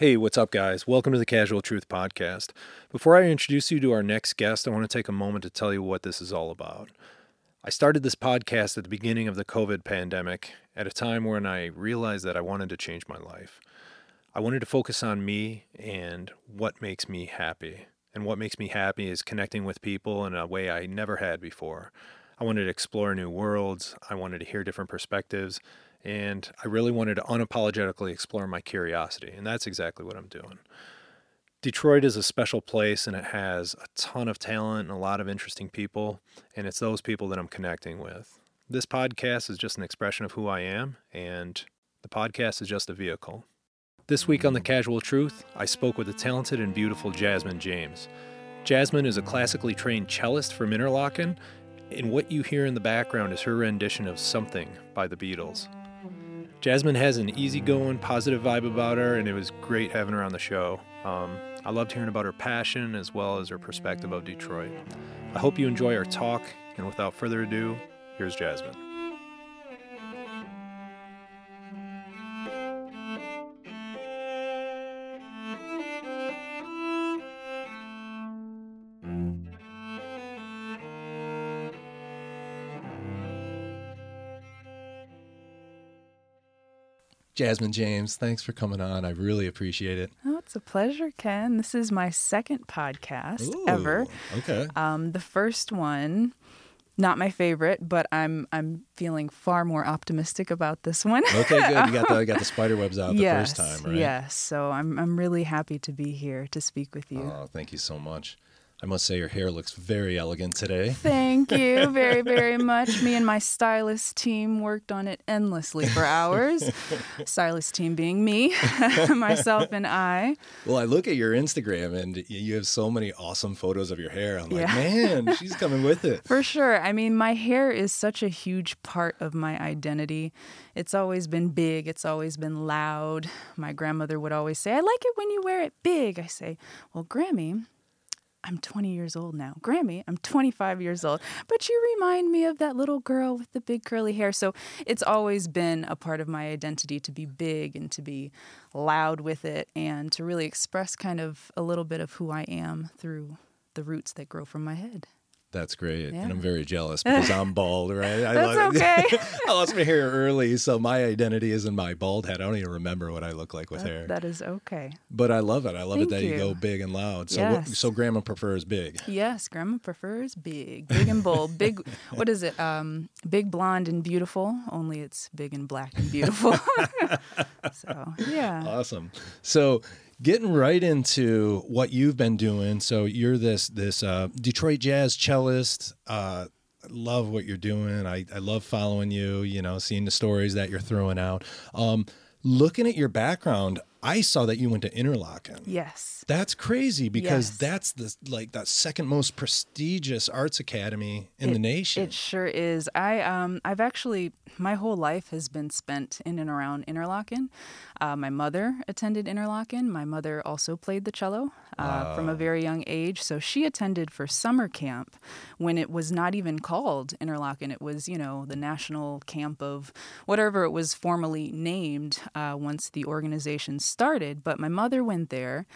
Hey, what's up, guys? Welcome to the Casual Truth Podcast. Before I introduce you to our next guest, I want to take a moment to tell you what this is all about. I started this podcast at the beginning of the COVID pandemic at a time when I realized that I wanted to change my life. I wanted to focus on me and what makes me happy. And what makes me happy is connecting with people in a way I never had before. I wanted to explore new worlds, I wanted to hear different perspectives, and I really wanted to unapologetically explore my curiosity, and that's exactly what I'm doing. Detroit is a special place and it has a ton of talent and a lot of interesting people, and it's those people that I'm connecting with. This podcast is just an expression of who I am, and the podcast is just a vehicle. This week on The Casual Truth, I spoke with the talented and beautiful Jasmine James. Jasmine is a classically trained cellist from Interlochen, and what you hear in the background is her rendition of Something by the Beatles. Jasmine has an easygoing, positive vibe about her, and it was great having her on the show. Um, I loved hearing about her passion as well as her perspective of Detroit. I hope you enjoy our talk, and without further ado, here's Jasmine. Jasmine James, thanks for coming on. I really appreciate it. Oh, it's a pleasure, Ken. This is my second podcast ever. Okay. Um, the first one, not my favorite, but I'm I'm feeling far more optimistic about this one. Okay, good. You got the got the spider webs out the yes, first time, right? Yes. So I'm I'm really happy to be here to speak with you. Oh, thank you so much. I must say your hair looks very elegant today. Thank you very, very much. Me and my stylist team worked on it endlessly for hours. stylist team being me, myself, and I. Well, I look at your Instagram and you have so many awesome photos of your hair. I'm like, Yeah. man, she's coming with it. For sure. I mean, my hair is such a huge part of my identity. It's always been big, it's always been loud. My grandmother would always say, I like it when you wear it big. I say, Well, Grammy, I'm 20 years old now. Grammy, I'm 25 years old. But you remind me of that little girl with the big curly hair. So it's always been a part of my identity to be big and to be loud with it and to really express kind of a little bit of who I am through the roots that grow from my head. That's great. Yeah. And I'm very jealous because I'm bald, right? I That's love- okay. I lost my hair early, so my identity is in my bald head. I don't even remember what I look like with That- hair. that is okay. But I love it. I love Thank it that you. you. go big and loud. So what, Yes. so grandma prefers big. Yes, grandma prefers big, big and bold. Big, what is it? Um, big, blonde, and beautiful. Only it's big and black and beautiful. so yeah, Awesome. So getting right into what you've been doing. So you're this this uh, Detroit jazz cellist. Uh, love what you're doing. I, I love following you. You know, seeing the stories that you're throwing out. Um, looking at your background, I saw that you went to Interlochen. yes, That's crazy because Yes. that's the like that second most prestigious arts academy in the nation. it sure is. I um, I've actually my whole life has been spent in and around Interlochen. Uh, my mother attended Interlochen. My mother also played the cello uh, from a very young age. So she attended for summer camp when it was not even called Interlochen. It was, you know, the national camp of whatever it was formally named uh, once the organization started. But my mother went there.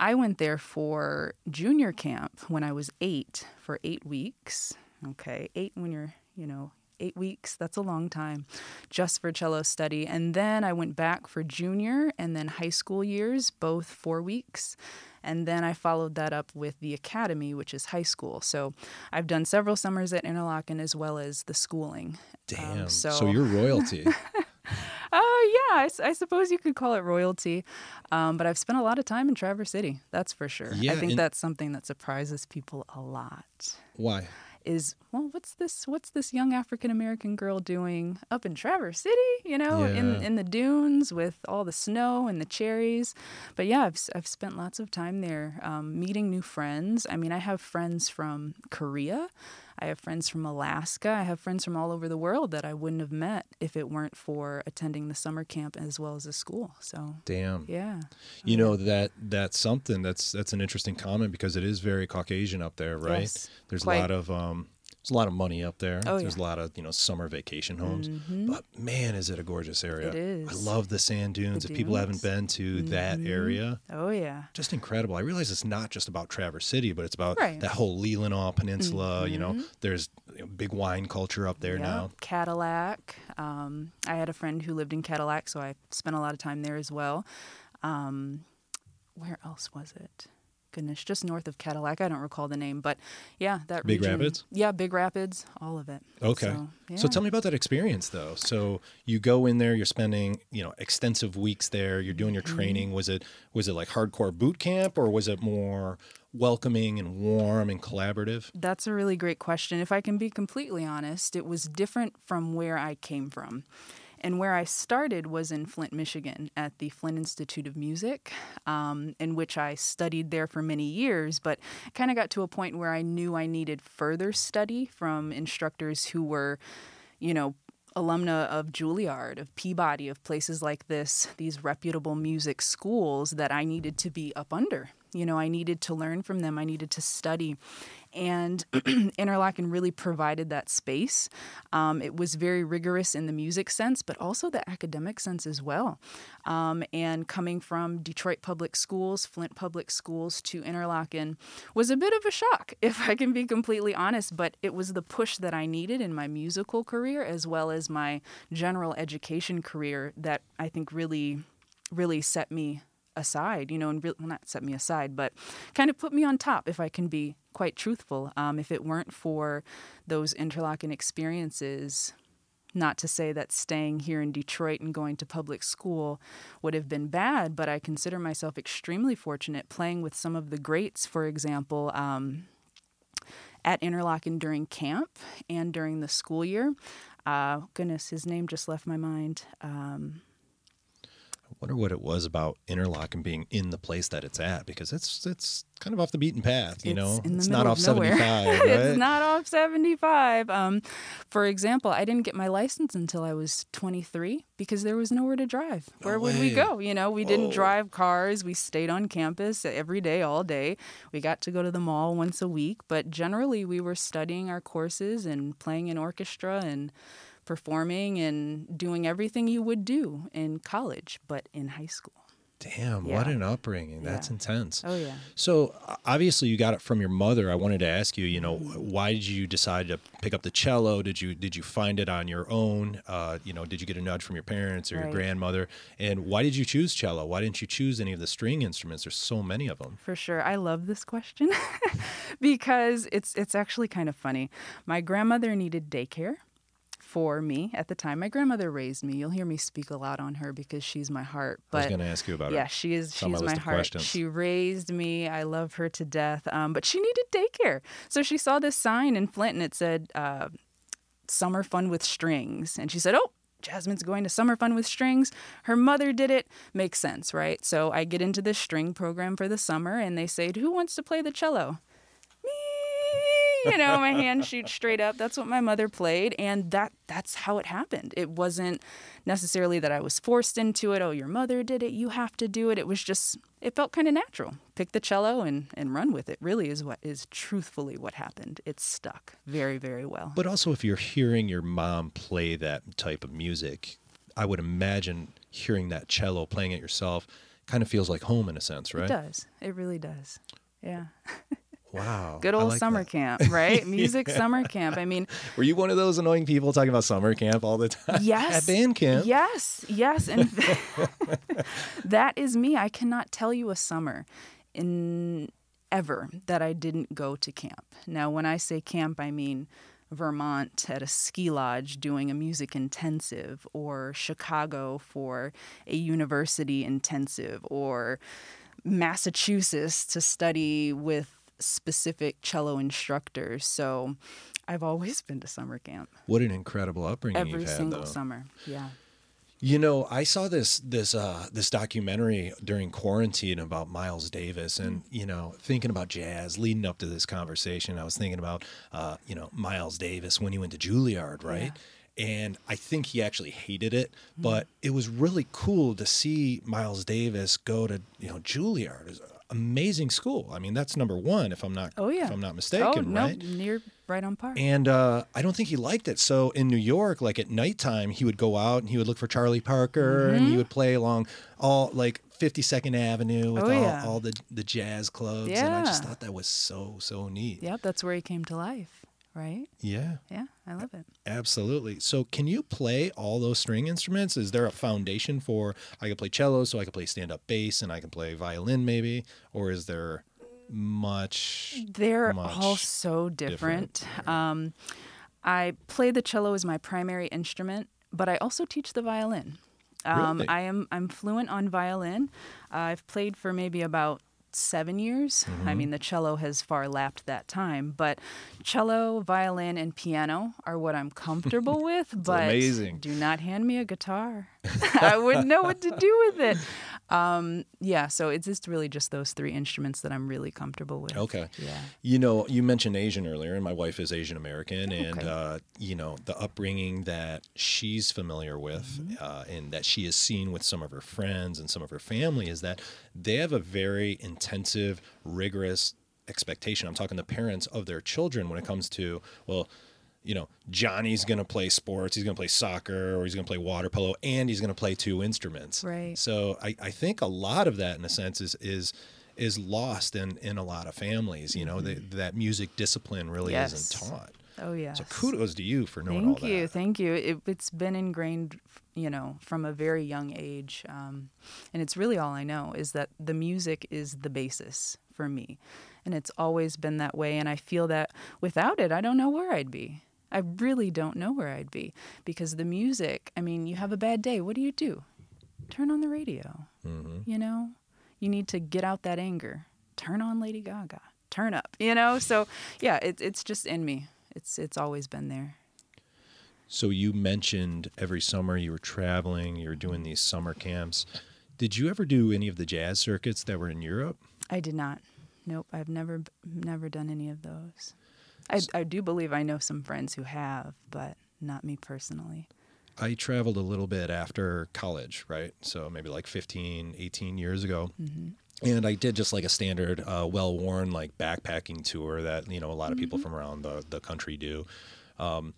I went there for junior camp when I was eight for eight weeks. Okay, eight when you're, you know, eight weeks. That's a long time just for cello study. And then I went back for junior and then high school years, both four weeks. And then I followed that up with the academy, which is high school. So I've done several summers at Interlochen as well as the schooling. Um, Damn. so, so- you're royalty. Oh, yeah, I suppose you could call it royalty. Um, but I've spent a lot of time in Traverse City, that's for sure. Yeah, I think that's something that surprises people a lot. Why? is well what's this what's this young african american girl doing up in traverse city you know in Yeah. in the dunes with all the snow and the cherries but yeah i've, I've spent lots of time there um, meeting new friends i mean i have friends from korea i have friends from alaska. I have friends from all over the world that i wouldn't have met if it weren't for attending the summer camp as well as the school. So Damn. yeah. You know that that's something that's that's an interesting comment because it is very Caucasian up there, right? Yes, There's a lot of um, There's a lot of money up there. Oh, There's yeah. a lot of you know summer vacation homes. But man, is it a gorgeous area! It is. I love the sand dunes. The if people haven't been to that area, Oh yeah. just incredible. I realize it's not just about Traverse City, but it's about Right. Mm-hmm. that whole Leelanau Peninsula. You know, there's you know, big wine culture up there Yep. now. Cadillac. Um, I had a friend who lived in Cadillac, so I spent a lot of time there as well. Um, where else was it? Goodness, just north of Cadillac. I don't recall the name, but yeah, that Big region- Rapids? Yeah, Big Rapids, all of it. Okay. So, So tell me about that experience though. So you go in there, you're spending, you know, extensive weeks there, you're doing your Mm-hmm. training. Was it was it like hardcore boot camp or was it more welcoming and warm and collaborative? That's a really great question. If I can be completely honest, it was different from where I came from. And where I started was in Flint, Michigan, at the Flint Institute of Music, um, in which I studied there for many years, but kind of got to a point where I knew I needed further study from instructors who were, you know, alumna of Juilliard, of Peabody, of places like this, these reputable music schools that I needed to be up under. You know, I needed to learn from them, I needed to study. And Interlochen really provided that space. Um, it was very rigorous in the music sense, but also the academic sense as well. Um, and coming from Detroit Public Schools, Flint Public Schools to Interlochen was a bit of a shock, if I can be completely honest. But it was the push that I needed in my musical career as well as my general education career that I think really, really set me aside, you know, and re- well, not set me aside, but kind of put me on top, if I can be quite truthful. Um, if it weren't for those Interlochen experiences, not to say that staying here in Detroit and going to public school would have been bad, but I consider myself extremely fortunate playing with some of the greats, for example. Um, at Interlochen during camp and during the school year. Uh, goodness, his name just left my mind. Um, wonder what it was about Interlochen being in the place that it's at because it's it's kind of off the beaten path, you It's know. it's not of off nowhere. 75, right? it's not off 75. Um, for example, I didn't get my license until I was 23 because there was nowhere to drive. No Where would we go? You know, we didn't drive cars. We stayed on campus every day, all day. We got to go to the mall once a week, but generally we were studying our courses and playing in orchestra and performing and doing everything you would do in college, but in high school. Damn, what an upbringing. That's Yeah. intense. Oh, yeah. So obviously you got it from your mother. I wanted to ask you, you know, why did you decide to pick up the cello? Did you did you find it on your own? Uh, you know, did you get a nudge from your parents or your grandmother? And why did you choose cello? Why didn't you choose any of the string instruments? There's so many of them. For sure. I love this question because it's it's actually kind of funny. My grandmother needed daycare for me at the time. My grandmother raised me. You'll hear me speak a lot on her because she's my heart. I was going to ask you about her. yeah, she is. My She's list my heart. questions. She raised me. I love her to death. Um, but she needed daycare, so she saw this sign in Flint, and it said uh, "Summer Fun with Strings," and she said, "Oh." Jasmine's going to summer fun with strings. Her mother did it. Makes sense, right? So I get into this string program for the summer, and they say, Who wants to play the cello? Me. You know, my hand shoots straight up. That's what my mother played, and that that's how it happened. It wasn't necessarily that I was forced into it. Oh, your mother did it. You have to do it. It was just it felt kind of natural. Pick the cello and and run with it. Really is what is truthfully what happened. It stuck very very well. But also if you're hearing your mom play that type of music, I would imagine hearing that cello playing it yourself kind of feels like home in a sense, right? It does. It really does. Yeah. Wow. Good old like summer that. camp, right? Music summer camp. I mean, Were you one of those annoying people talking about summer camp all the time? yes. At band camp? Yes, yes. And that is me. I cannot tell you a summer in ever that I didn't go to camp. Now, when I say camp, I mean Vermont at a ski lodge doing a music intensive, or Chicago for a university intensive, or Massachusetts to study with specific cello instructors. So I've always been to summer camp What an incredible upbringing every you've had, single though. summer. Yeah. You know, I saw this this uh this documentary during quarantine about Miles Davis and Mm. you know, thinking about jazz leading up to this conversation, I was thinking about uh, you know, Miles Davis when he went to Juilliard, right? And I think he actually hated it, Mm. but it was really cool to see Miles Davis go to, you know, Juilliard. Amazing school. I mean, that's number one if I'm not Oh yeah. if I'm not oh mistaken, no, right? you're right on par. And uh, I don't think he liked it. So in New York, like at nighttime, he would go out and he would look for Charlie Parker and Mm-hmm. he would play along all like 52nd Avenue with Oh, all, yeah. all the the jazz clubs. Yeah. And I just thought that was so so neat. yep, that's where he came to life, right? Yeah, Yeah, I love it. absolutely. So can you play all those string instruments? Is there a foundation for I can play cello, so I can play stand up bass, and I can play violin maybe, or is there much? They're much all so different. Um, I play the cello as my primary instrument, but I also teach the violin. Um, Really? I am I'm fluent on violin. Uh, I've played for maybe about seven years. Mm-hmm. I mean, the cello has far lapped that time, but cello, violin, and piano are what I'm comfortable with. but amazing. do not hand me a guitar. I wouldn't know what to do with it. Um, yeah, so it's just really just those three instruments that I'm really comfortable with. Okay. Yeah. You know, you mentioned Asian earlier, and my wife is Asian American, and uh, you know the upbringing that she's familiar with, Mm-hmm. uh, and that she has seen with some of her friends and some of her family is that they have a very intensive, rigorous expectation. I'm talking the parents of their children when it comes to well. You know, Johnny's going to play sports. He's going to play soccer, or he's going to play water polo, and he's going to play two instruments. Right. So I, I think a lot of that, in a sense, is is is lost in in a lot of families. You know, that that music discipline really Yes. isn't taught. Oh yeah. So kudos to you for knowing all that. Thank you, thank you. It, it's been ingrained, you know, from a very young age, um, and it's really all I know is that the music is the basis for me, and it's always been that way. And I feel that without it, I don't know where I'd be. I really don't know where I'd be because the music. I mean, you have a bad day. What do you do? Turn on the radio. hmm You know, you need to get out that anger. Turn on Lady Gaga. Turn up. You know. So yeah, it, it's just in me. It's it's always been there. So you mentioned every summer you were traveling, you were doing these summer camps. Did you ever do any of the jazz circuits that were in Europe? I did not. Nope, I've never never done any of those. I I do believe I know some friends who have, but not me personally. I traveled a little bit after college, right? So maybe like 15, 18 years ago. And I did just like a standard, uh, well worn, like backpacking tour that, you know, a lot of people from around the, the country do. Um,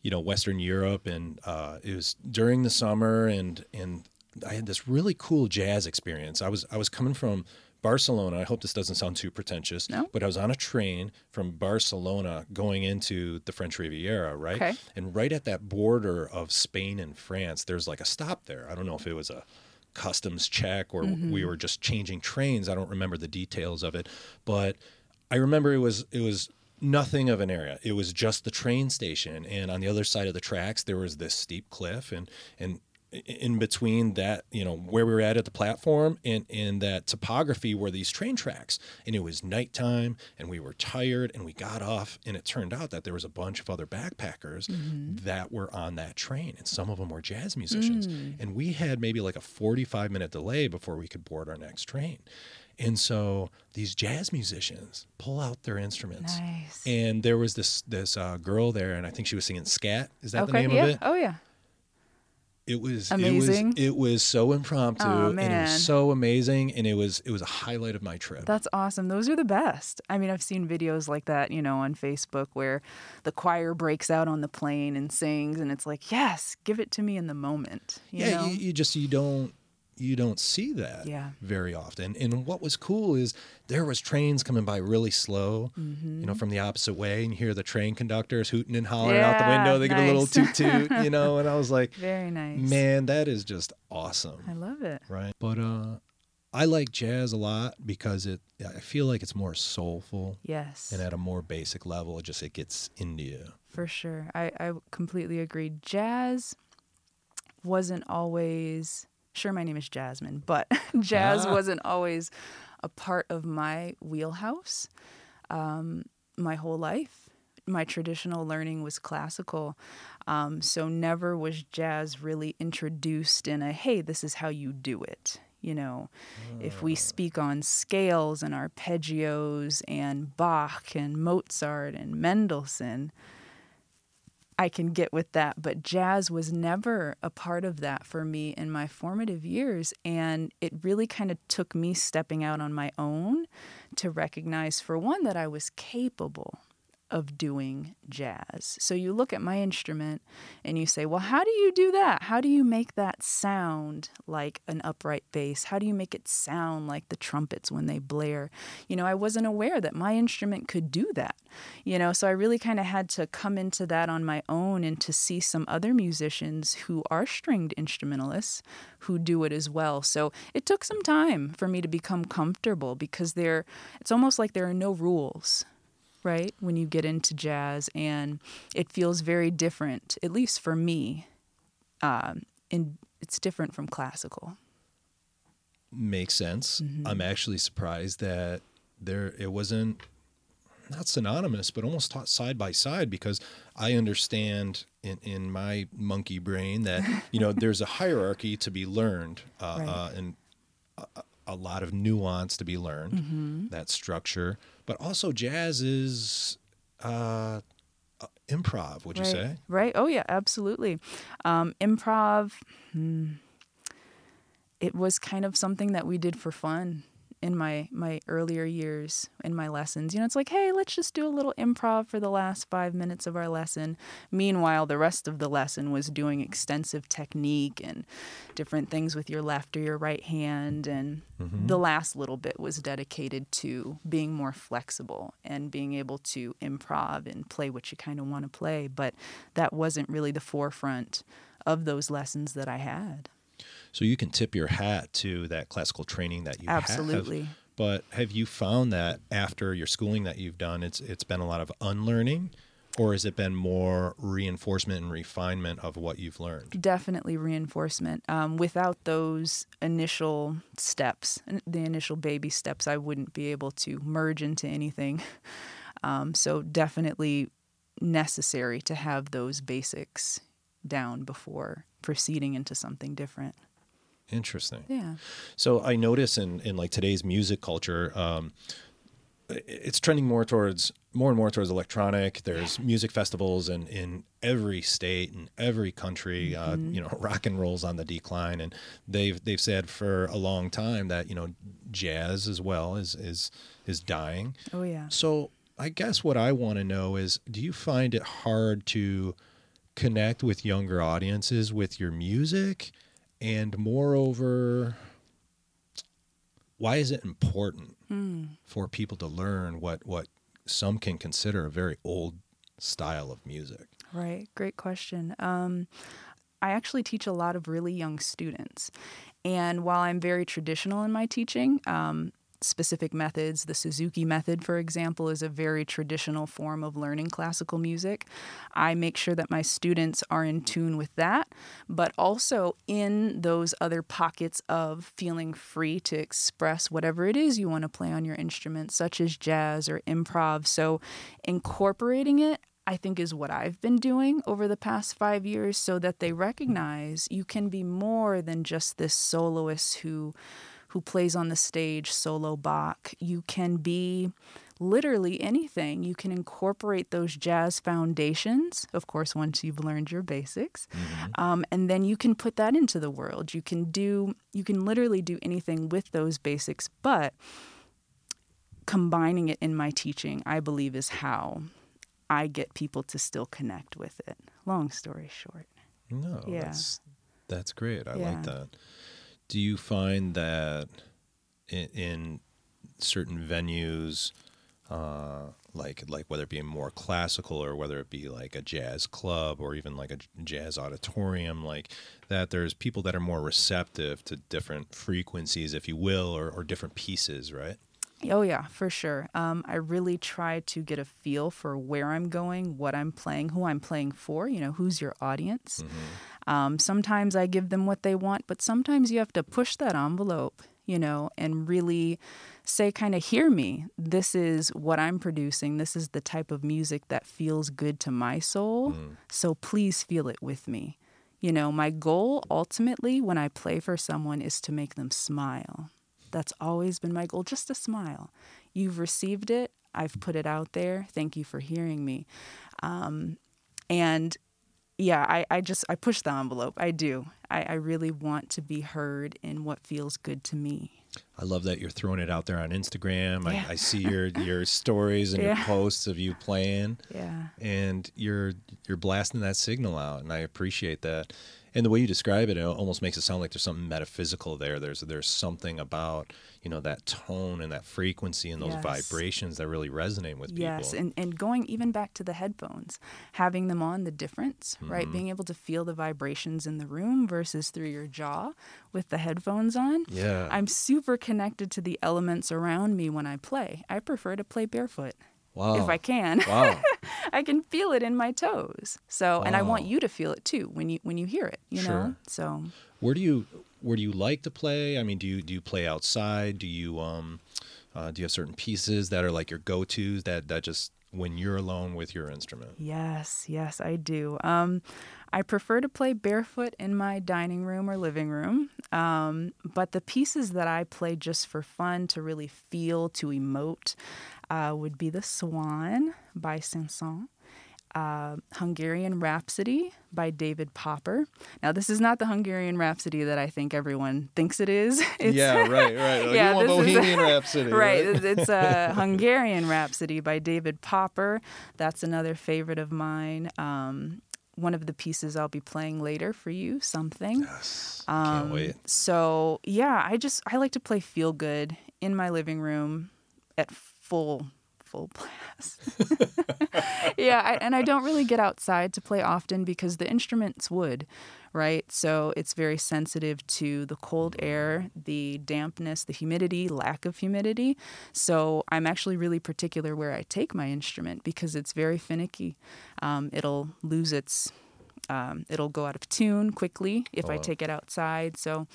you know, Western Europe. And uh, it was during the summer and, and I had this really cool jazz experience. I was, I was coming from Barcelona. I hope this doesn't sound too pretentious, No. but I was on a train from Barcelona going into the French Riviera, right? Okay. And right at that border of Spain and France, there's like a stop there. I don't know if it was a customs check or mm-hmm. we were just changing trains. I don't remember the details of it, but I remember it was it was nothing of an area. It was just the train station, and on the other side of the tracks there was this steep cliff, and and in between that, you know, where we were at at the platform and and that topography were these train tracks, and it was nighttime, and we were tired, and we got off, and it turned out that there was a bunch of other backpackers that were on that train, and some of them were jazz musicians, and we had maybe like a forty-five minute delay before we could board our next train. And so these jazz musicians pull out their instruments. Nice. And there was this this uh, girl there, and I think she was singing scat. Is that the name yeah. of it? Oh yeah. It was Amazing. It was, it was so impromptu, Oh, and it was so amazing, and it was it was a highlight of my trip. That's awesome. Those are the best. I mean, I've seen videos like that, you know, on Facebook where the choir breaks out on the plane and sings, and it's like, yes, give it to me in the moment. You yeah, know? you, you just you don't you don't see that Yeah. very often. And what was cool is there was trains coming by really slow, you Mm-hmm. know, from the opposite way, and you hear the train conductors hooting and hollering out the window. Yeah, They give a little toot toot, you know, and I was like, Very nice. man, that is just awesome. I love it. right? But uh, I like jazz a lot because it. I feel like it's more soulful Yes. and at a more basic level. It just it gets into you. For sure. I, I completely agree. Jazz wasn't always, sure, my name is Jasmine, but jazz Ah. wasn't always a part of my wheelhouse um, my whole life. My traditional learning was classical. Um, so never was jazz really introduced in a, hey, this is how you do it. You know, if we speak on scales and arpeggios and Bach and Mozart and Mendelssohn, I can get with that. But jazz was never a part of that for me in my formative years. And it really kind of took me stepping out on my own to recognize, for one, that I was capable of doing jazz. So you look at my instrument and you say, well, how do you do that? How do you make that sound like an upright bass? How do you make it sound like the trumpets when they blare? You know, I wasn't aware that my instrument could do that. You know, so I really kind of had to come into that on my own and to see some other musicians who are stringed instrumentalists who do it as well. So it took some time for me to become comfortable because there it's almost like there are no rules right? When you get into jazz, and it feels very different, at least for me. Um, and it's different from classical. Makes sense. Mm-hmm. I'm actually surprised that there it wasn't not synonymous, but almost taught side by side because I understand in, in my monkey brain that you know there's a hierarchy to be learned uh, Right. uh, and a, a lot of nuance to be learned. Mm-hmm. That structure, but also jazz is uh, improv. Would you right. say? Right. Oh yeah, absolutely. Um, improv. Hmm, it was kind of something that we did for fun in my my earlier years in my lessons. You know, it's like, hey, let's just do a little improv for the last five minutes of our lesson. Meanwhile, the rest of the lesson was doing extensive technique and different things with your left or your right hand. And mm-hmm. the last little bit was dedicated to being more flexible and being able to improv and play what you kind of want to play. But that wasn't really the forefront of those lessons that I had. So you can tip your hat to that classical training that you have. Absolutely. But have you found that after your schooling that you've done, it's it's been a lot of unlearning, or has it been more reinforcement and refinement of what you've learned? definitely reinforcement. Um, without those initial steps, the initial baby steps, I wouldn't be able to merge into anything. Um, so definitely necessary to have those basics down before proceeding into something different. Interesting. Yeah. So I notice in in like today's music culture, um, it's trending more towards more and more towards electronic. There's music festivals in in every state and every country. Uh, you know, rock and roll's on the decline, and they've they've said for a long time that you know jazz as well is is is dying. Oh yeah. So I guess what I want to know is, do you find it hard to connect with younger audiences with your music? And moreover, why is it important for people to learn what what some can consider a very old style of music? Right. Great question. Um, I actually teach a lot of really young students. And while I'm very traditional in my teaching, um, specific methods, the Suzuki method, for example, is a very traditional form of learning classical music. I make sure that my students are in tune with that, but also in those other pockets of feeling free to express whatever it is you want to play on your instrument, such as jazz or improv. So incorporating it I think is what I've been doing over the past five years so that they recognize you can be more than just this soloist who who plays on the stage solo Bach. You can be literally anything. You can incorporate those jazz foundations, of course, once you've learned your basics, um, and then you can put that into the world. You can do, you can literally do anything with those basics, but combining it in my teaching, I believe, is how I get people to still connect with it. Long story short. No, Yeah. that's that's great. I Yeah. like that. Do you find that in, in certain venues, uh, like like whether it be more classical or whether it be like a jazz club or even like a jazz auditorium, like that, there's people that are more receptive to different frequencies, if you will, or, or different pieces, right? Oh, yeah, for sure. Um, I really try to get a feel for where I'm going, what I'm playing, who I'm playing for, you know, who's your audience. Um, sometimes I give them what they want, but sometimes you have to push that envelope, you know, and really say, kind of, hear me. This is what I'm producing. This is the type of music that feels good to my soul. So please feel it with me. You know, my goal ultimately when I play for someone is to make them smile. That's always been my goal, just a smile. You've received it. I've put it out there. Thank you for hearing me. Um, and yeah, I, I just I push the envelope. I do. I, I really want to be heard in what feels good to me. I love that you're throwing it out there on Instagram. Yeah. I, I see your your stories and your posts of you playing, Yeah. and you're you're blasting that signal out, and I appreciate that. And the way you describe it, it almost makes it sound like there's something metaphysical there. There's there's something about you know that tone and that frequency and those Yes. vibrations that really resonate with people. Yes, and, and going even back to the headphones, having them on, the difference, Mm-hmm. right? Being able to feel the vibrations in the room versus through your jaw with the headphones on. yeah. I'm super connected to the elements around me when I play. I prefer to play barefoot wow. if I can. wow. I can feel it in my toes. So, and I want you to feel it too when you when you hear it, you know? So, Where do you where do you like to play? I mean, do you do you play outside? Do you um uh, do you have certain pieces that are like your go tos that that just when you're alone with your instrument? Yes, yes, I do. Um, I prefer to play barefoot in my dining room or living room. Um, but the pieces that I play just for fun, to really feel, to emote, uh, would be The Swan by Saint-Saëns. Uh, Hungarian Rhapsody by David Popper. Now, this is not the Hungarian Rhapsody that I think everyone thinks it is. It's, right, right. Like, Yeah, you want this is- Bohemian Rhapsody, right. it's- It's a Hungarian Rhapsody by David Popper. That's another favorite of mine. Um, one of the pieces I'll be playing later for you, something. Yes, can't Um, wait. So yeah, I just I like to play feel good in my living room at full full blast. yeah, I, and I don't really get outside to play often because the instrument's wood, right? So it's very sensitive to the cold air, the dampness, the humidity, lack of humidity. So I'm actually really particular where I take my instrument because it's very finicky. Um, it'll lose its um, it'll go out of tune quickly if Oh, I take it outside. So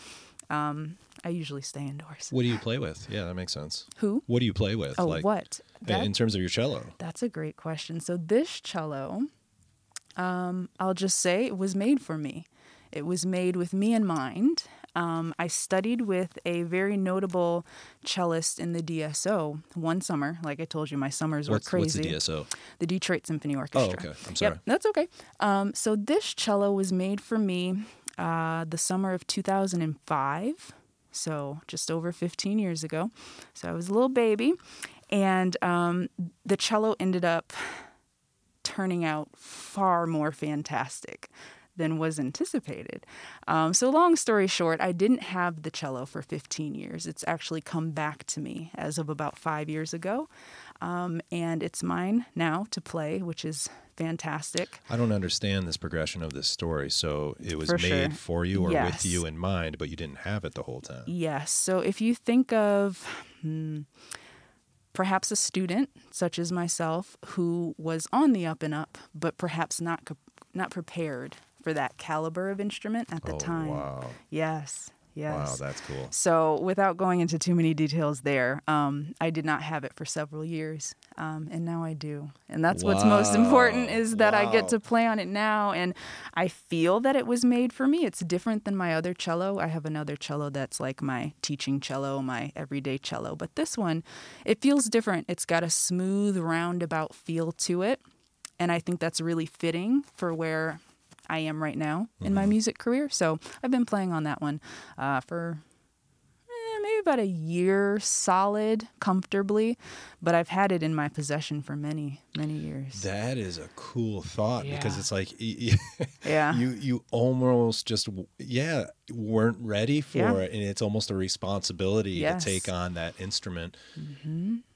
um, I usually stay indoors. What do you play with? Yeah, that makes sense. Who? What do you play with? Oh, like what? That- in terms of your cello? that's a great question. So this cello, um, I'll just say it was made for me. It was made with me in mind. Um, I studied with a very notable cellist in the DSO one summer. Like I told you, my summers What's, were crazy. what's the DSO? the Detroit Symphony Orchestra. Oh, okay. I'm sorry. Yep, that's okay. Um, so this cello was made for me uh, the summer of 2005, so just over 15 years ago. So I was a little baby, and um, the cello ended up turning out far more fantastic than was anticipated. Um, so, long story short, I didn't have the cello for 15 years. It's actually come back to me as of about five years ago. Um, and it's mine now to play, which is fantastic. I don't understand this progression of this story. So it was For made sure. for you or with you in mind, but you didn't have it the whole time. Yes. So if you think of hmm, perhaps a student such as myself who was on the up and up, but perhaps not not prepared for that caliber of instrument at the oh, time. wow. Yes. Yes. Wow, that's cool. So, without going into too many details there, um, I did not have it for several years, um, and now I do. And that's what's most important is that I get to play on it now, and I feel that it was made for me. It's different than my other cello. I have another cello that's like my teaching cello, my everyday cello, but this one, it feels different. It's got a smooth, roundabout feel to it, and I think that's really fitting for where I am right now in Mm-hmm. my music career. So I've been playing on that one uh, for eh, maybe about a year solid, comfortably, but I've had it in my possession for many, many years. That is a cool thought because it's like y- y- yeah. you you almost just yeah weren't ready for Yeah. it, and it's almost a responsibility Yes. to take on that instrument.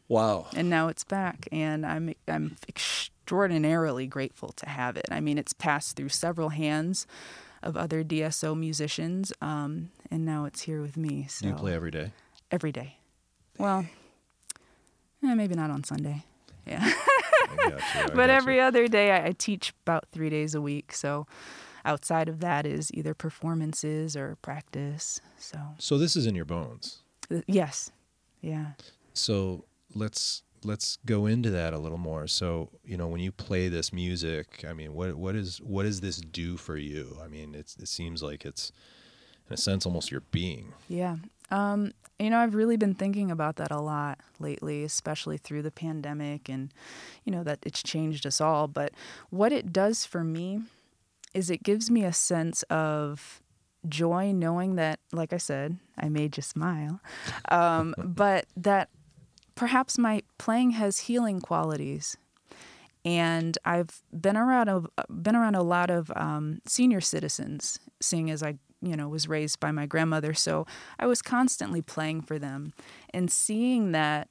Wow. and now it's back and i'm i'm extraordinarily grateful to have it. I mean it's passed through several hands of other dso musicians um, and now it's here with me so Do you play every day? every day. Well eh, maybe not on sunday. Yeah. You, but every you. other day I, I teach about three days a week so outside of that is either performances or practice so. So this is in your bones. yes. Yeah. So let's let's go into that a little more. So you know when you play this music, I mean, what what is what does this do for you? I mean, it's it seems like it's in a sense almost your being. Yeah. Um, you know, I've really been thinking about that a lot lately, especially through the pandemic and, you know, that it's changed us all. But what it does for me is it gives me a sense of joy knowing that, like I said, I made you smile, um, but that perhaps my playing has healing qualities. And I've been around a, been around a lot of um, senior citizens, seeing as I you know was raised by my grandmother, so I was constantly playing for them, and seeing that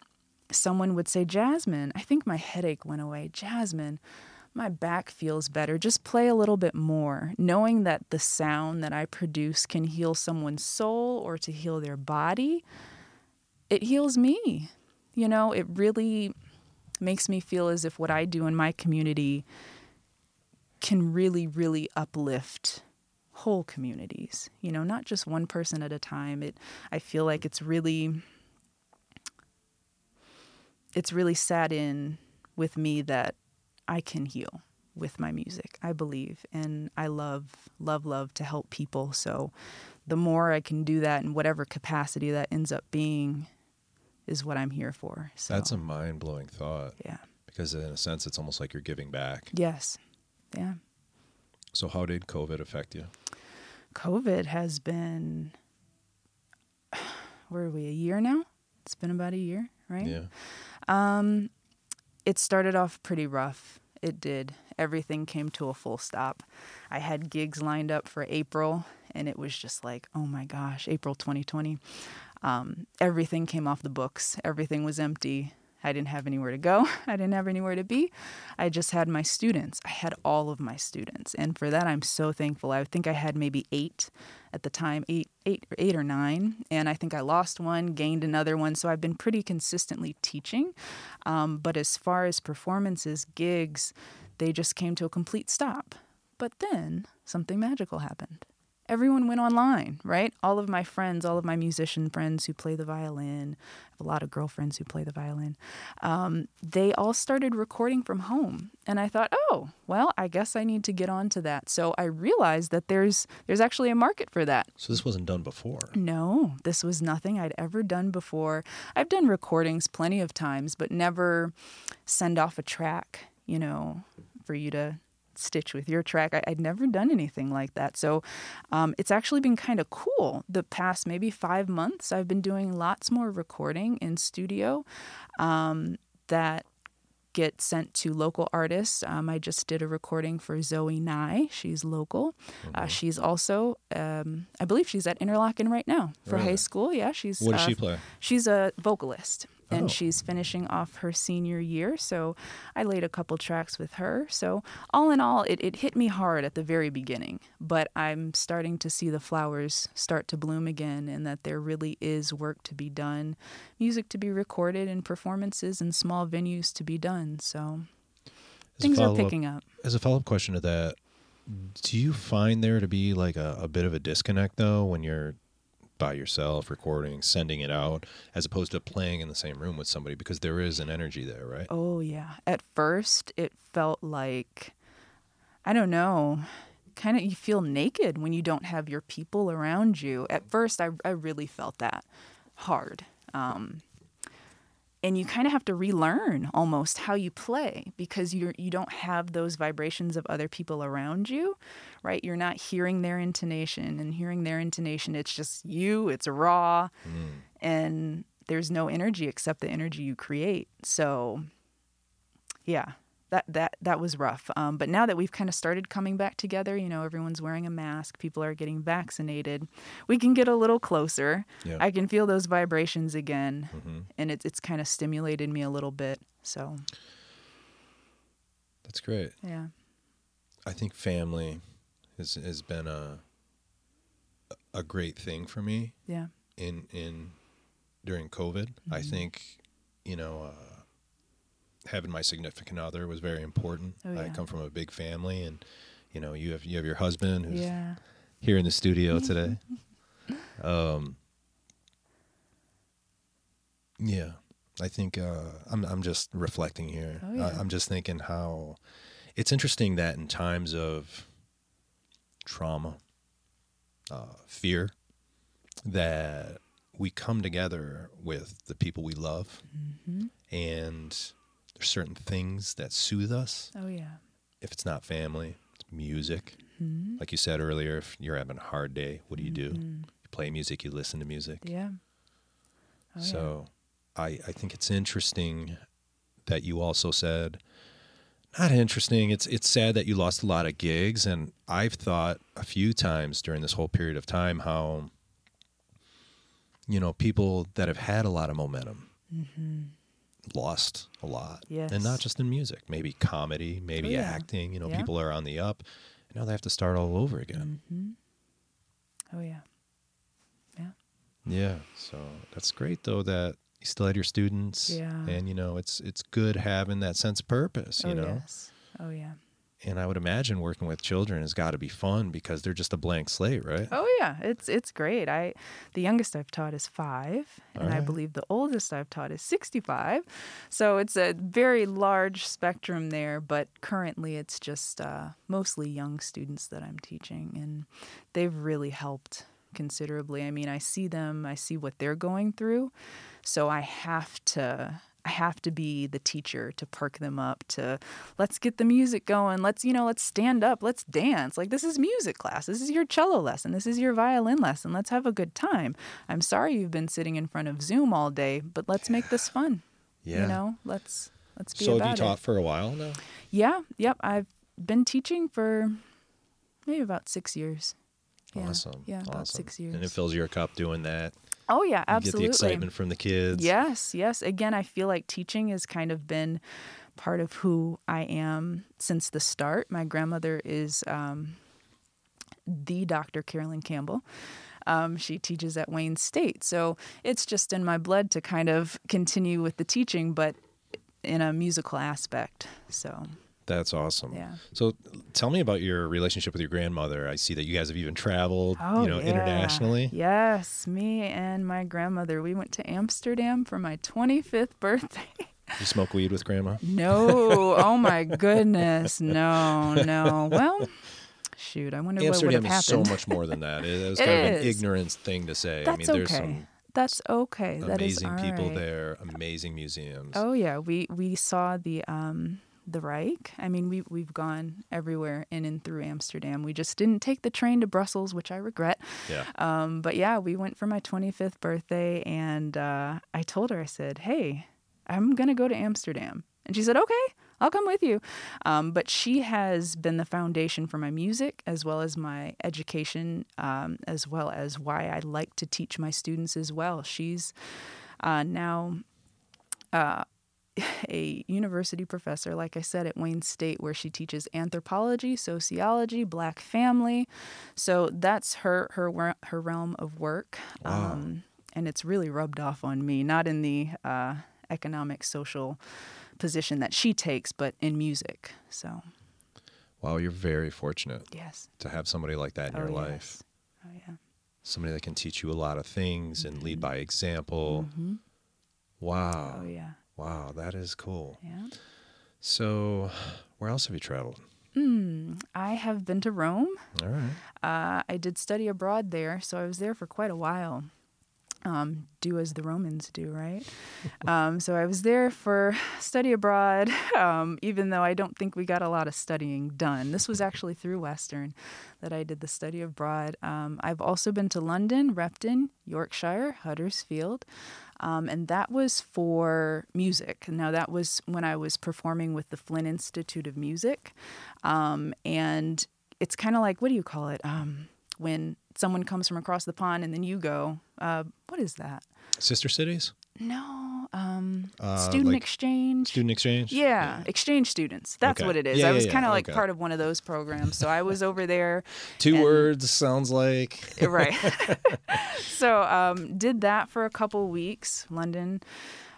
someone would say, "Jasmine, I think my headache went away." Jasmine, my back feels better. Just play a little bit more, knowing that the sound that I produce can heal someone's soul or to heal their body. It heals me. You know, it really makes me feel as if what I do in my community can really, really uplift whole communities. You know, not just one person at a time. It I feel like it's really it's really sat in with me that I can heal with my music. I believe and I love love love to help people. So the more I can do that in whatever capacity that ends up being is what I'm here for. So That's a mind blowing thought. Yeah. Because in a sense, it's almost like you're giving back. Yes. Yeah. So how did COVID affect you? COVID has been where are we, a year now? It's been about a year, right? Yeah. Um it started off pretty rough. It did. Everything came to a full stop. I had gigs lined up for April, and it was just like, oh my gosh, April 2020. Um, everything came off the books. Everything was empty. I didn't have anywhere to go. I didn't have anywhere to be. I just had my students. I had all of my students, and for that, I'm so thankful. I think I had maybe eight at the time, eight, eight, eight or nine, and I think I lost one, gained another one. So I've been pretty consistently teaching. Um, but as far as performances, gigs, they just came to a complete stop. But then something magical happened everyone went online, right? All of my friends, all of my musician friends who play the violin, I have a lot of girlfriends who play the violin, um, they all started recording from home. And I thought, oh, well, I guess I need to get on to that. So I realized that there's there's actually a market for that. So this wasn't done before. No, this was nothing I'd ever done before. I've done recordings plenty of times, but never send off a track, you know, for you to stitch with your track. I, would never done anything like that. So um, it's actually been kind of cool. The past maybe five months, I've been doing lots more recording in studio um, that get sent to local artists. Um, I just did a recording for Zoe Nye. She's local. Uh, mm-hmm. she's also, um, I believe she's at Interlochen right now for really? high school. Yeah, she's. What does uh, she play? She's a vocalist and oh. she's finishing off her senior year. So I laid a couple tracks with her. So all in all, it, it hit me hard at the very beginning, but I'm starting to see the flowers start to bloom again and that there really is work to be done, music to be recorded, and performances in small venues to be done. So as things are picking up. As a follow up question to that, do you find there to be like a, a bit of a disconnect though when you're by yourself, recording, sending it out, as opposed to playing in the same room with somebody because there is an energy there, right? Oh, yeah. At first, it felt like, I don't know, kind of you feel naked when you don't have your people around you. At first, I, I really felt that hard. Um, and you kind of have to relearn almost how you play because you you don't have those vibrations of other people around you right? You're not hearing their intonation and hearing their intonation it's just you it's raw mm. and there's no energy except the energy you create. So yeah that that that was rough. Um, but now that we've kind of started coming back together, you know, everyone's wearing a mask, people are getting vaccinated, we can get a little closer. Yeah. I can feel those vibrations again, mm-hmm. and it's it's kind of stimulated me a little bit. So that's great. Yeah, I think family has has been a a great thing for me. Yeah. In in during COVID, mm-hmm. I think you know. Uh, having my significant other was very important. Oh, yeah. I come from a big family, and you know, you have you have your husband who's yeah. here in the studio today. um, yeah, I think uh, I'm I'm just reflecting here. Oh, yeah. I, I'm just thinking how it's interesting that in times of trauma, uh, fear, that we come together with the people we love mm-hmm. and there's certain things that soothe us. Oh yeah. If it's not family, it's music. Mm-hmm. Like you said earlier, if you're having a hard day, what do you do? Mm-hmm. You play music, you listen to music. Yeah. Oh, yeah. so I, I think it's interesting that you also said not interesting it's it's sad that you lost a lot of gigs and i've thought a few times during this whole period of time how you know people that have had a lot of momentum lost a lot and Mm-hmm. Not just in music maybe comedy maybe Oh, yeah. acting you know Yeah. people are on the up and now they have to start all over again Oh yeah. Yeah. Yeah. So that's great though that you still had your students. Yeah. And you know, it's it's good having that sense of purpose, you oh know. yes. Oh yeah. And I would imagine working with children has got to be fun because they're just a blank slate, right? Oh yeah, it's it's great. I the youngest I've taught is five, and I believe the oldest I've taught is sixty-five. So it's a very large spectrum there. But currently, it's just uh, mostly young students that I'm teaching, and they've really helped considerably. I mean, I see them, I see what they're going through, so I have to. I have to be the teacher to perk them up to let's get the music going. Let's, you know, let's stand up. Let's dance. Like this is music class. This is your cello lesson. This is your violin lesson. Let's have a good time. I'm sorry you've been sitting in front of Zoom all day, but let's make this fun. Yeah. You know, let's let's be so have about you it. taught for a while now? Yeah, yep. I've been teaching for maybe about six years. Yeah, Awesome. Yeah, about awesome. six years. And it fills your cup doing that. Oh yeah, You absolutely. get the excitement from the kids. Yes, yes. Again, I feel like teaching has kind of been part of who I am since the start. My grandmother is um, the Dr. Carolyn Campbell. Um, she teaches at Wayne State. So it's just in my blood to kind of continue with the teaching, but in a musical aspect. So, That's awesome. Yeah. So tell me about your relationship with your grandmother. I see that you guys have even traveled, oh, you know, yeah. internationally. Yes, me and my grandmother. We went to Amsterdam for my 25th birthday. You smoke weed with grandma? No. Oh my goodness. No, no. Well, shoot. I wonder what would have Amsterdam is so much more than that. It, It kind of an is. ignorant thing to say. That's I mean, there's okay. some That's okay. That is amazing people right. there, amazing museums. Oh yeah, we we saw the um the Reich. I mean, we we've gone everywhere in and through Amsterdam. We just didn't take the train to Brussels, which I regret. Yeah. Um, but yeah, we went for my 25th birthday, and uh, I told her, I said, "Hey, I'm gonna go to Amsterdam," and she said, "Okay." I'll come with you. Um, but she has been the foundation for my music as well as my education, um, as well as why I like to teach my students as well. She's uh, now a university professor, like I said, at Wayne State, where she teaches anthropology, sociology, Black family. So that's her her her realm of work, um, and it's really rubbed off on me. Not in the uh, economic social position that she takes, but in music. So Wow, you're very fortunate yes, to have somebody like that in oh your yes. life. Oh yeah. Somebody that can teach you a lot of things and lead by example. Wow. Mm-hmm. Oh yeah. Wow, that is cool. Yeah. So, where else have you traveled? I have been to Rome. All right. Uh, I did study abroad there, so I was there for quite a while. Um, do as the Romans do, right? um, so I was there for study abroad, um, even though I don't think we got a lot of studying done. This was actually through Western that I did the study abroad. Um, I've also been to London, Repton, Yorkshire, Huddersfield, um, and that was for music. Now, that was when I was performing with the Flint Institute of Music. Um, and it's kind of like, what do you call it? Um, when someone comes from across the pond and then you go, uh, what is that? Sister cities? No, um, Uh, student like exchange. Student exchange? yeah, exchange students. That's Okay. what it is. Yeah, I was yeah. kind of like Okay. part of one of those programs. So I was over there. Two And- words sounds like. right. so um, did that for a couple weeks. London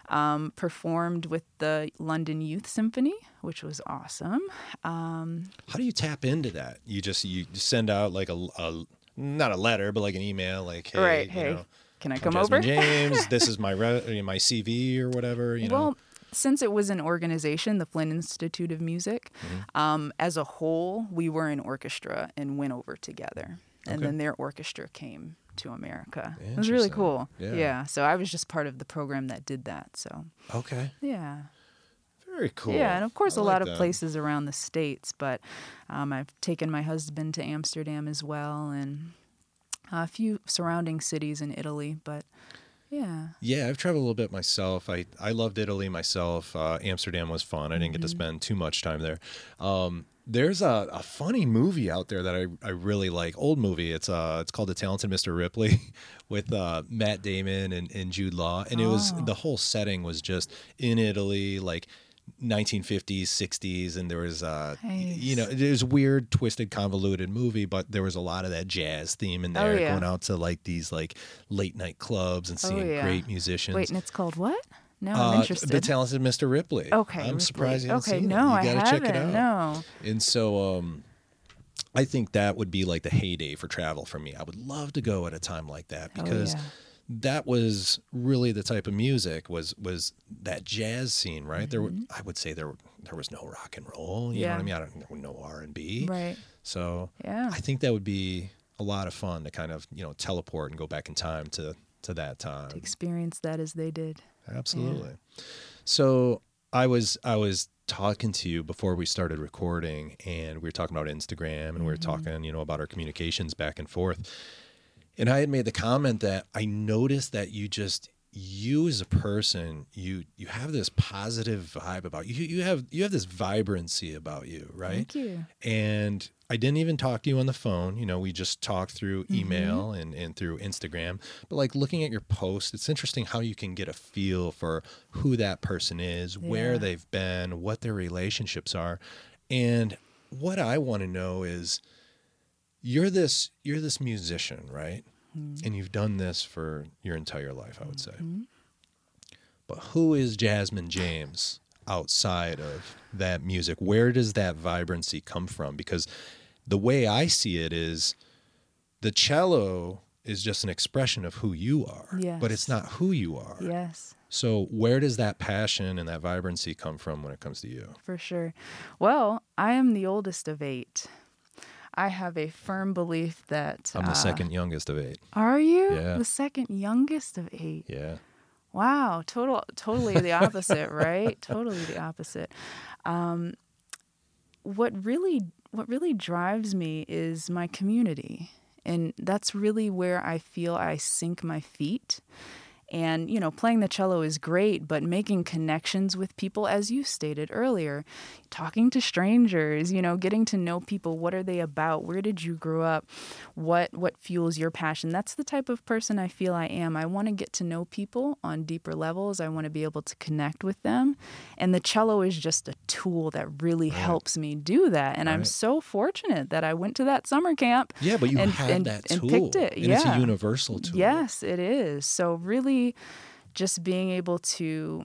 um, performed with the London Youth Symphony, which was awesome. Um, How do you tap into that? You just you send out like a, a not a letter, but like an email, like hey, right. you Hey, know, can I come Jasmine over? James, this is my re- my CV or whatever. You know. Well, since it was an organization, the Flint Institute of Music, Mm-hmm. um, as a whole, we were an orchestra and went over together. And then their orchestra came to America. It was really cool. Yeah. yeah. So I was just part of the program that did that. So, okay. yeah. Very Very cool. Yeah, and of course, I a like lot of that. places around the states, but um, I've taken my husband to Amsterdam as well, and a few surrounding cities in Italy. But yeah, Yeah, I've traveled a little bit myself. I, I loved Italy myself. Uh, Amsterdam was fun. I didn't get to Mm-hmm. spend too much time there. Um, there's a, a funny movie out there that I, I really like. Old movie. It's uh it's called The Talented Mr. Ripley with uh, Matt Damon and, and Jude Law. And it was Oh. the whole setting was just in Italy, like 1950s, 60s, and there was uh you know Nice. it was weird, twisted, convoluted movie, but there was a lot of that jazz theme in there, Oh, there, yeah. going out to like these like late night clubs and Oh, seeing yeah. great musicians. wait, and it's called what? No, Uh, I'm interested. The Talented Mr. Ripley. okay, I'm Ripley. surprised you haven't Okay, seen no, it. You I gotta check it out. No, And so um I think that would be like the heyday for travel for me. I would love to go at a time like that Oh, because yeah. That was really the type of music was was that jazz scene, right? There were, I would say there were, there was no rock and roll, you know what I Mm-hmm. Mean? I don't there were no R&B. right? So Yeah. I think that would be a lot of fun to kind of, you know, teleport and go back in time to to that time. To experience that as they did. Absolutely. So I was I was talking to you before we started recording and we were talking about Instagram and we were talking, you know, about our communications back and forth. And I had made the comment that I noticed that you just you as a person, you you have this positive vibe about you. You have you have this vibrancy about you, right? Thank you. and I didn't even talk to you on the phone. You know, we just talked through Mm-hmm. email and, and through Instagram. But like looking at your posts, it's interesting how you can get a feel for who that person is, where they've been, what their relationships are. And what I want to know is you're this you're this musician, right? Mm-hmm. And you've done this for your entire life, I would say. Mm-hmm. But who is Jasmine James outside of that music? Where does that vibrancy come from? Because the way I see it is the cello is just an expression of who you are, but it's not who you are. Yes. So where does that passion and that vibrancy come from when it comes to you? For sure. Well, I am the oldest of eight. I have a firm belief that. I'm the uh, second youngest of eight. Are you Yeah. the second youngest of eight? Yeah. Wow, total, totally the opposite, right? Totally the opposite. Um, what really, what really drives me is my community, and that's really where I feel I sink my feet. And, you know, playing the cello is great, but making connections with people, as you stated earlier, talking to strangers, you know, getting to know people. What are they about? Where did you grow up? What what fuels your passion? That's the type of person I feel I am. I want to get to know people on deeper levels. I want to be able to connect with them. And the cello is just a tool that really helps me do that. And I'm so fortunate that I went to that summer camp. Yeah, but you and, have and, that and picked it. And yeah. it's a universal tool. Yes, it is. So really just being able to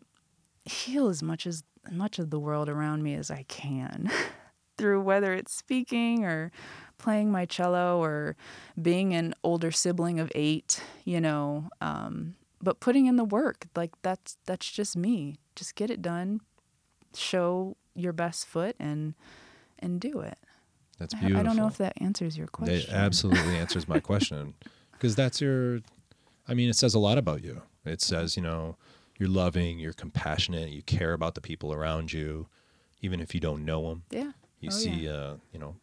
heal as much as much of the world around me as I can through whether it's speaking or playing my cello or being an older sibling of 8, you know, um, but putting in the work. Like that's that's just me. Just get it done. Show your best foot and and do it. That's I- beautiful. I don't know if that answers your question. It absolutely answers my question because that's your i mean it says a lot about you it says you know you're loving you're compassionate you care about the people around you even if you don't know them Yeah. you Oh, see yeah. uh you know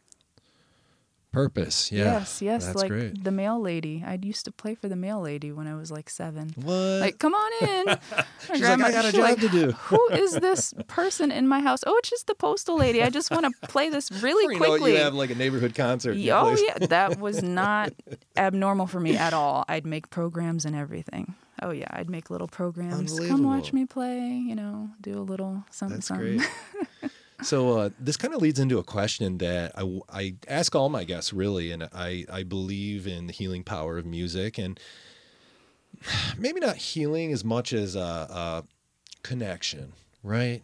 purpose yeah yes, yes. that's like great the mail lady. I used to play for the mail lady when I was like seven. what Like, come on in. My She's like, "I got a job like, to do." Who is this person in my house? Oh, it's just the postal lady. I just want to play this really you know quickly. you have like a neighborhood concert oh place. yeah, that was not abnormal for me at all. I'd make programs and everything. Oh yeah, I'd make little programs. Come watch me play. You know, do a little something. That's something. great. so uh, this kind of leads into a question that I ask all my guests really, and I, I believe in the healing power of music, and maybe not healing as much as a, a connection, right?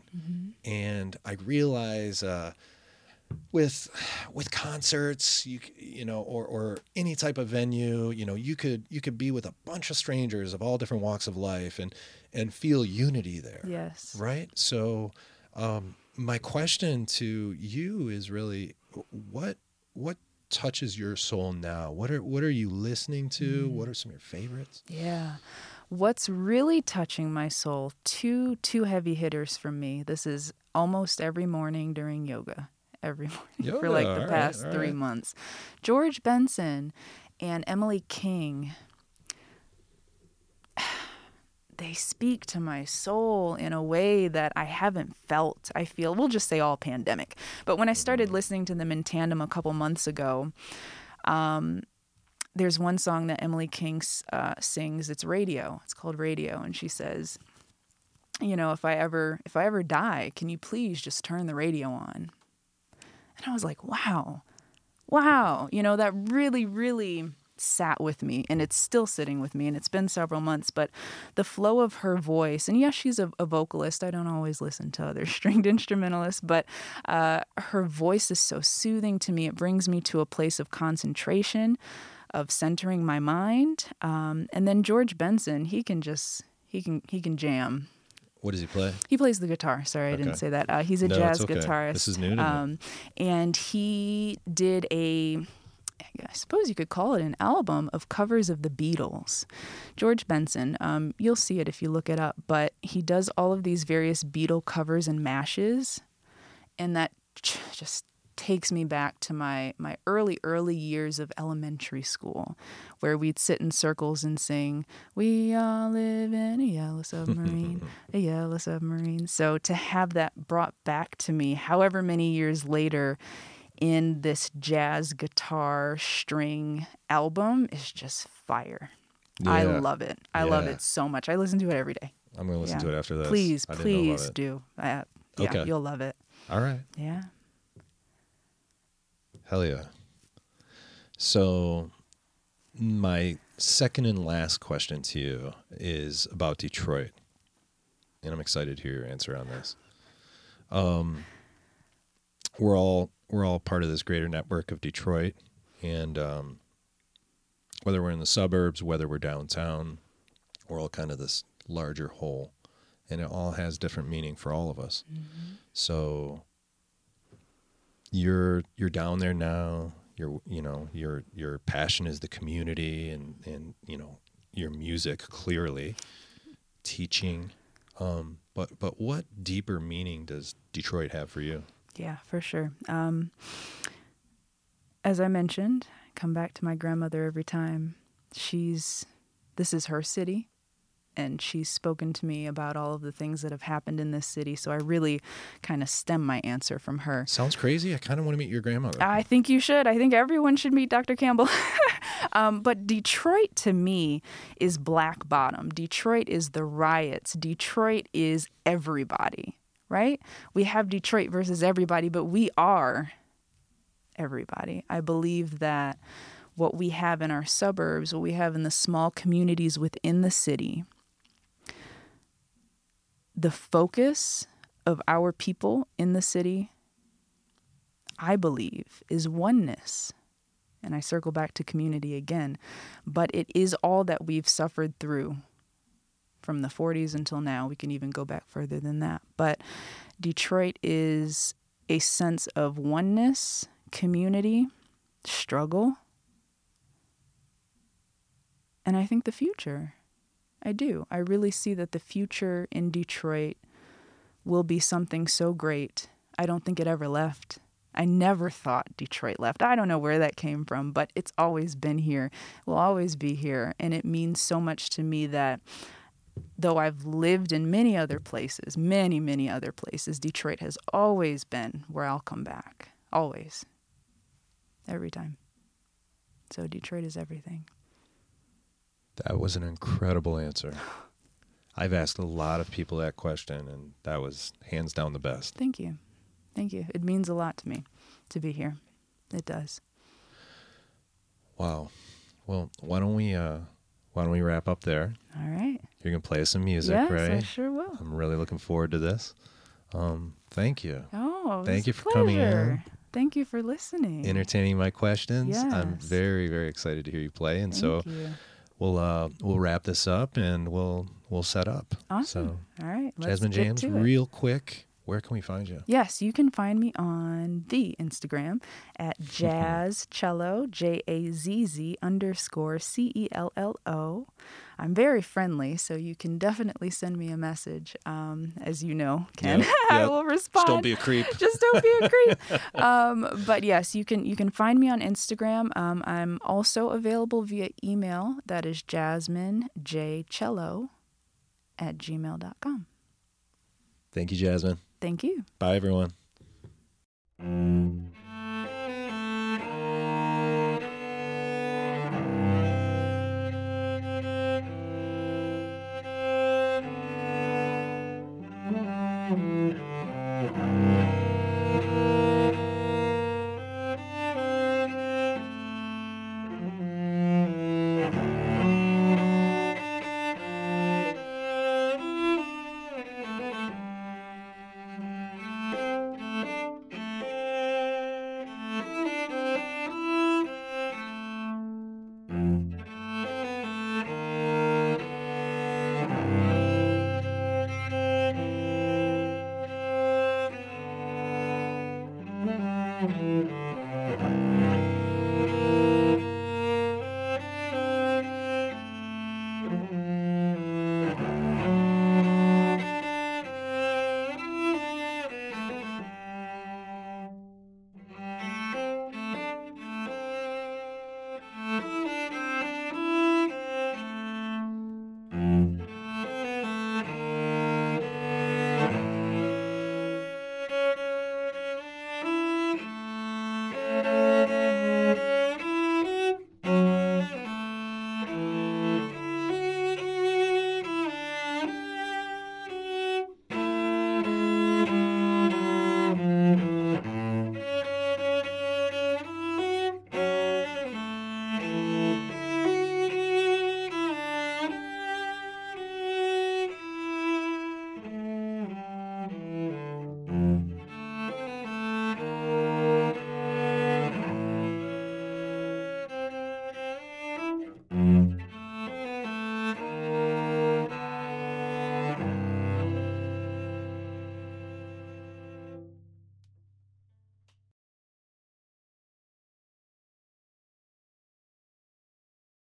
And I realize uh, with with concerts, you you know, or or any type of venue, you know, you could you could be with a bunch of strangers of all different walks of life, and and feel unity there Yes. right? So, um, my question to you is really, what what touches your soul now? What are what are you listening to? Mm. What are some of your favorites? Yeah. What's really touching my soul, two two heavy hitters for me. This is almost every morning during yoga. Every morning Yoga, for like the right, past all three right. months. George Benson and Emily King they speak to my soul in a way that I haven't felt. I feel, we'll just say all pandemic. But when I started listening to them in tandem a couple months ago, um, there's one song that Emily King uh, sings. It's Radio. It's called Radio, and she says, "You know, if I ever, if I ever die, can you please just turn the radio on?" And I was like, "Wow, wow!" You know, that really, really sat with me and it's still sitting with me and it's been several months but the flow of her voice and yes she's a, a vocalist i don't always listen to other stringed instrumentalists but uh, her voice is so soothing to me it brings me to a place of concentration of centering my mind um, and then george benson he can just he can he can jam What does he play? he plays the guitar. Sorry, I didn't say that. Uh, he's a No, jazz okay. guitarist. This is new to me. um, and he did a, I suppose you could call it an album of covers of the Beatles. George Benson. Um, you'll see it if you look it up. But he does all of these various Beatle covers and mashes, and that just takes me back to my my early early years of elementary school where we'd sit in circles and sing we all live in a yellow submarine a yellow submarine so to have that brought back to me however many years later in this jazz guitar string album is just fire i love it i love it so much i listen to it every day I'm gonna listen Yeah. to it after this. please I didn't know about please do uh, yeah Okay. you'll love it All right. yeah Hell yeah. So, my second and last question to you is about Detroit, and I'm excited to hear your answer on this. Um, we're all we're all part of this greater network of Detroit, and um, whether we're in the suburbs, whether we're downtown, we're all kind of this larger whole, and it all has different meaning for all of us. So you're you're down there now. Your you know your your passion is the community and and you know your music clearly teaching. Um, but but what deeper meaning does Detroit have for you? Yeah, for sure. Um, as I mentioned, I come back to my grandmother every time. She's, this is her city, and she's spoken to me about all of the things that have happened in this city. So I really kind of stem my answer from her. Sounds crazy. I kind of want to meet your grandmother. I think you should. I think everyone should meet Dr. Campbell. um, but Detroit to me is black bottom. Detroit is the riots. Detroit is everybody, right? We have Detroit versus everybody, but we are everybody. I believe that what we have in our suburbs, what we have in the small communities within the city, the focus of our people in the city I believe, is oneness. And I circle back to community again. But it is all that we've suffered through from the 40s until now. We can even go back further than that. But Detroit is a sense of oneness, community, struggle, and I think the future. I do. I really see that the future in Detroit will be something so great. I don't think it ever left. I never thought Detroit left. I don't know where that came from, but it's always been here, will always be here. And it means so much to me that though I've lived in many other places, many, many other places, Detroit has always been where I'll come back. Always. Every time. So Detroit is everything. That was an incredible answer. I've asked a lot of people that question, and that was hands down the best. Thank you. Thank you. It means a lot to me to be here. It does. Wow. Well, why don't we uh why don't we wrap up there? All right. You're gonna play some music, yes, right? I sure will. I'm really looking forward to this. Um, thank you. Oh, Thank you for coming in. Thank you for listening. Entertaining my questions. I'm very, very excited to hear you play. And so you. we'll uh we'll wrap this up and we'll we'll set up. Awesome. So All right. Let's Jasmine get James, to it. real quick, where can we find you? Yes, you can find me on the Instagram at Jazz Cello, J A Z Z underscore C E L L O. I'm very friendly, so you can definitely send me a message. Um, as you know, Ken, Yep, I will respond. Just don't be a creep. Just don't be a creep. um, but yes, you can you can find me on Instagram. Um, I'm also available via email. That is Jasmine J Cello at gmail.com. Thank you, Jasmine. Thank you. Bye, everyone.